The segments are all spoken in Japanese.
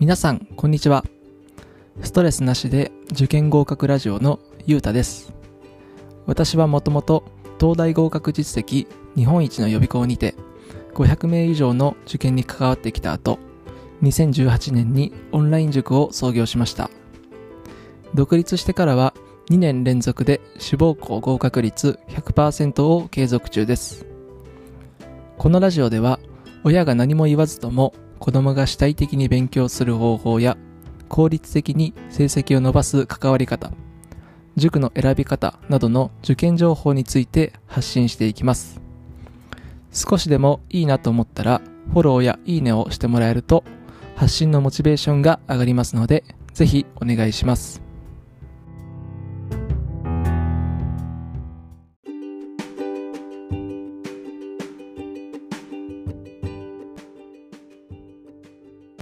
皆さん、こんにちは。ストレスなしで受験合格ラジオのゆうたです。私はもともと東大合格実績日本一の予備校にて500名以上の受験に関わってきた後、2018年にオンライン塾を創業しました。独立してからは2年連続で志望校合格率100%を継続中です。このラジオでは親が何も言わずとも子供が主体的に勉強する方法や効率的に成績を伸ばす関わり方、塾の選び方などの受験情報について発信していきます。少しでもいいなと思ったらフォローやいいねをしてもらえると発信のモチベーションが上がりますのでぜひお願いします。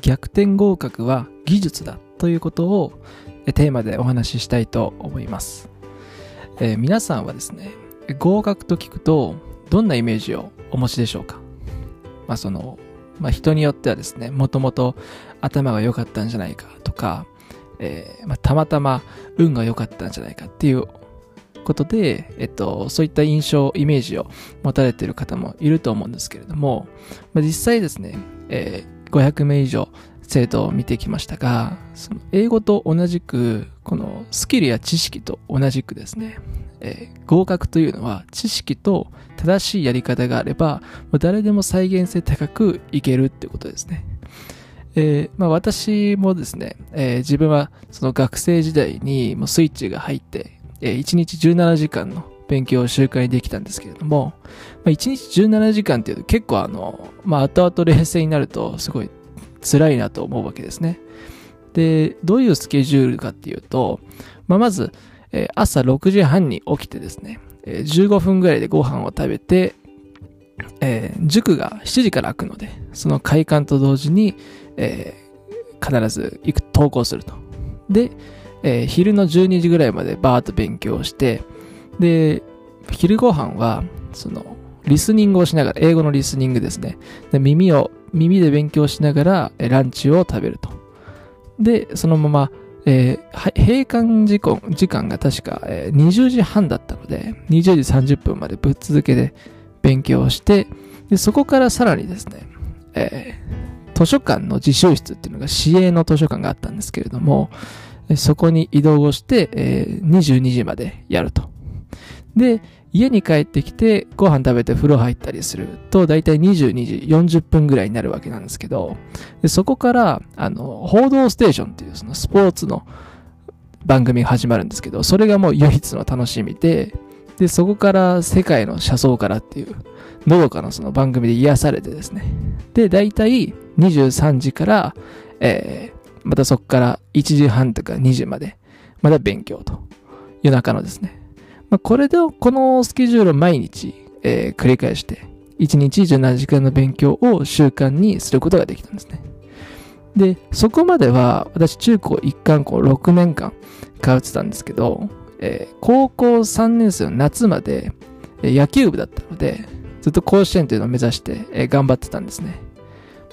逆転合格は技術だということをテーマでお話ししたいと思います、えー皆さんはですね合格と聞くとどんなイメージをお持ちでしょうか？まあその、まあ、人によってはですねもともと頭が良かったんじゃないかとか、えーまあ、たまたま運が良かったんじゃないかっていうことで、えっと、そういった印象、イメージを持たれている方もいると思うんですけれども、まあ、実際ですね、えー500名以上生徒を見てきましたが、その英語と同じく、このスキルや知識と同じくですね、えー合格というのは知識と正しいやり方があれば、もう誰でも再現性高くいけるってことですね。えーまあ、私もですね、えー自分はその学生時代にもうスイッチが入って、え1日17時間の勉強を習慣にできたんですけれども、まあ、1日17時間っていうと結構あの、まあ、後々冷静になるとすごい辛いなと思うわけですね。で、どういうスケジュールかっていうと、まあ、まず、えー朝6時半に起きてですね、えー15分ぐらいでご飯を食べて、えー塾が7時から開くので、その開館と同時に、えー必ず行く、登校すると。で、えー昼の12時ぐらいまでバーッと勉強して、で、昼ご飯は、その、リスニングをしながら、英語のリスニングですね。で耳を、耳で勉強しながら、ランチを食べると。で、そのまま、えー閉館時間時間が確か、えー20時半だったので、20時30分までぶっ続けで勉強をして、で、そこからさらにですね、えー図書館の自習室っていうのが市営の図書館があったんですけれども、そこに移動をして、えー22時までやると。で、家に帰ってきてご飯食べて風呂入ったりすると、だいたい22時40分ぐらいになるわけなんですけど、でそこから、あの、報道ステーションっていうそのスポーツの番組が始まるんですけど、それがもう唯一の楽しみで、で、そこから世界の車窓からっていう、のどかなその番組で癒されてですね。で、だいたい23時から、えーまたそこから1時半とか2時まで、まだ勉強と。夜中のですね。まあ、これで、このスケジュールを毎日、えー繰り返して、1日17時間の勉強を習慣にすることができたんですね。で、そこまでは、私、中高一貫校6年間通ってたんですけど、えー高校3年生の夏まで、野球部だったので、ずっと甲子園というのを目指して、えー頑張ってたんですね。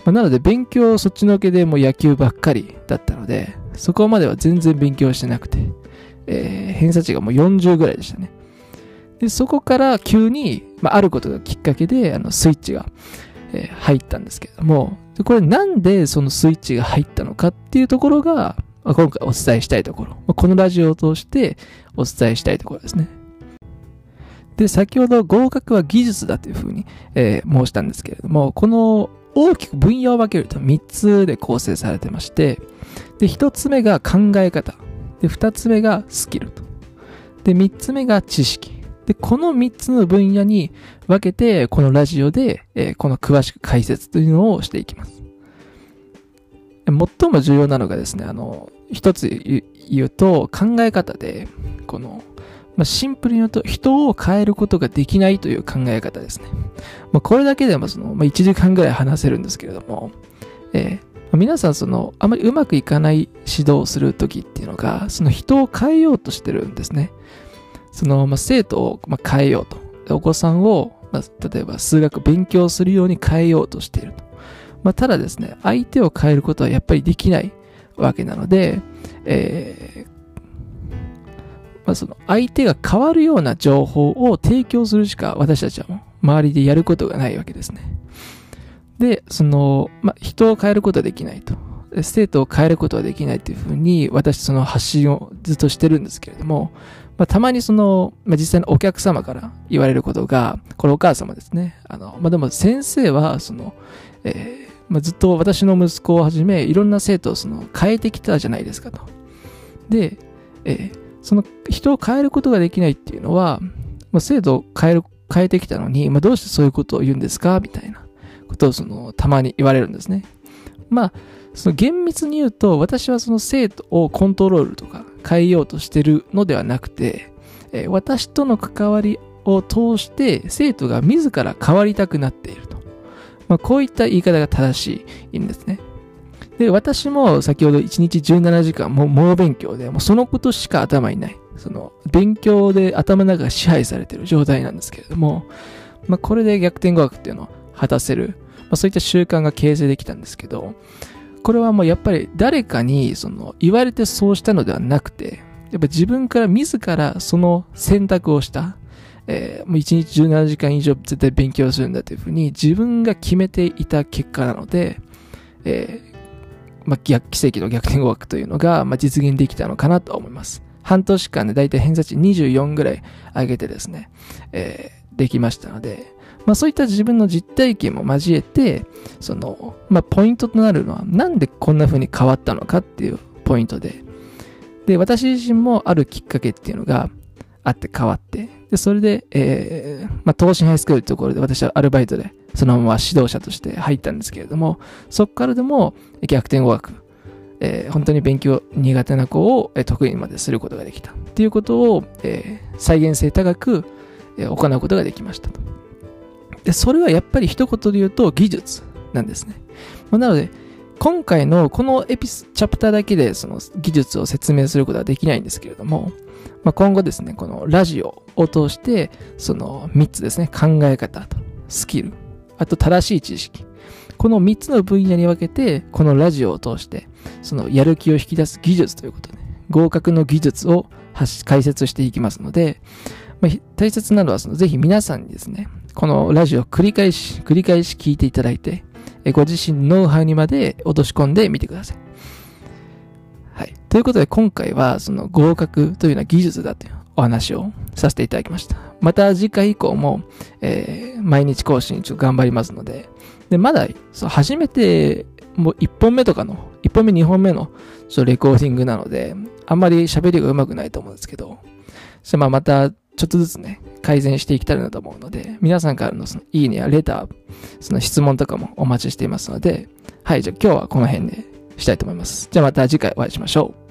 まあなので、勉強そっちのけでもう野球ばっかりだったので、そこまでは全然勉強してなくて、えー偏差値がもう40ぐらいでしたね。で、そこから急に、まあ、あることがきっかけで、あの、スイッチが、えー入ったんですけれども、でこれなんでそのスイッチが入ったのかっていうところが、まあ今回お伝えしたいところ、まあこのラジオを通してお伝えしたいところですね。で、先ほど合格は技術だというふうに、えー申したんですけれども、この大きく分野を分けると3つで構成されてまして、で、1つ目が考え方。で、2つ目がスキルと。で、3つ目が知識。で、この3つの分野に分けて、このラジオで、えーこの詳しく解説というのをしていきます。最も重要なのがですね、あの、一つ言うと、考え方で、この、まあ、シンプルに言うと、人を変えることができないという考え方ですね。まあ、これだけでもその、まあ、1時間ぐらい話せるんですけれども、えー皆さんその、あまりうまくいかない指導をするときっていうのが、その人を変えようとしてるんですね。その、まあ、生徒を、まあ、変えようと。お子さんを、まあ、例えば数学勉強するように変えようとしていると。まあ、ただですね、相手を変えることはやっぱりできないわけなので、えー、まあ、その相手が変わるような情報を提供するしか私たちはもう周りでやることがないわけですね。で、その、まあ、人を変えることはできないと。生徒を変えることはできないというふうに、私その発信をずっとしてるんですけれども、まあ、たまにその、まあ、実際のお客様から言われることが、これお母様ですね。あの、まあ、でも先生は、その、えー、まあ、ずっと私の息子をはじめ、いろんな生徒をその変えてきたじゃないですかと。で、えー、その人を変えることができないっていうのは、まあ、生徒を変える、変えてきたのに、まあ、どうしてそういうことを言うんですか？みたいなことをその、たまに言われるんですね。まあ、その厳密に言うと、私はその生徒をコントロールとか変えようとしてるのではなくて、え、私との関わりを通して生徒が自ら変わりたくなっていると。まあ、こういった言い方が正しいんですね。で、私も先ほど1日17時間も猛勉強で、もうそのことしか頭にない。その、勉強で頭の中が支配されている状態なんですけれども、まあ、これで逆転語学っていうのを果たせる、まあ、そういった習慣が形成できたんですけど、これはもうやっぱり誰かにその言われてそうしたのではなくて、やっぱ自分から自らその選択をした、えー、もう1日17時間以上絶対勉強するんだというふうに自分が決めていた結果なので、えー、まあ、奇跡の逆転語学というのが、まあ、実現できたのかなと思います。半年間でだいたい偏差値24ぐらい上げてですね、えー、できましたので、まあそういった自分の実体験も交えて、その、まあポイントとなるのは、なんでこんな風に変わったのかっていうポイントで、で、私自身もあるきっかけっていうのがあって変わって、で、それで、えー、まあ、東進ハイスクールというところで私はアルバイトでそのまま指導者として入ったんですけれども、そこからでも逆転語学、えー、本当に勉強苦手な子を得意まですることができたっていうことを、えー、再現性高く行うことができましたと。で、それはやっぱり一言で言うと技術なんですね。なので、今回のこのエピス、チャプターだけでその技術を説明することはできないんですけれども、まあ、今後ですね、このラジオを通して、その3つですね、考え方とスキル、あと正しい知識。この3つの分野に分けて、このラジオを通して、そのやる気を引き出す技術ということで、合格の技術を解説していきますので、まあ、大切なのはその、ぜひ皆さんにですね、このラジオを繰り返し、繰り返し聞いていただいて、ご自身のノウハウにまで落とし込んでみてください。はい。ということで今回はその合格というような技術だというお話をさせていただきました。また次回以降も、えー、毎日更新ちょっと頑張りますので、で、まだ、そう、初めて、もう1本目とかの、1本目2本目の、ちょレコーディングなので、あんまり喋りが上手くないと思うんですけど、そまあまた、ちょっとずつね、改善していきたいなと思うので、皆さんからのそのいいねやレター、その質問とかもお待ちしていますので、はい、じゃあ今日はこの辺でしたいと思います。じゃあまた次回お会いしましょう。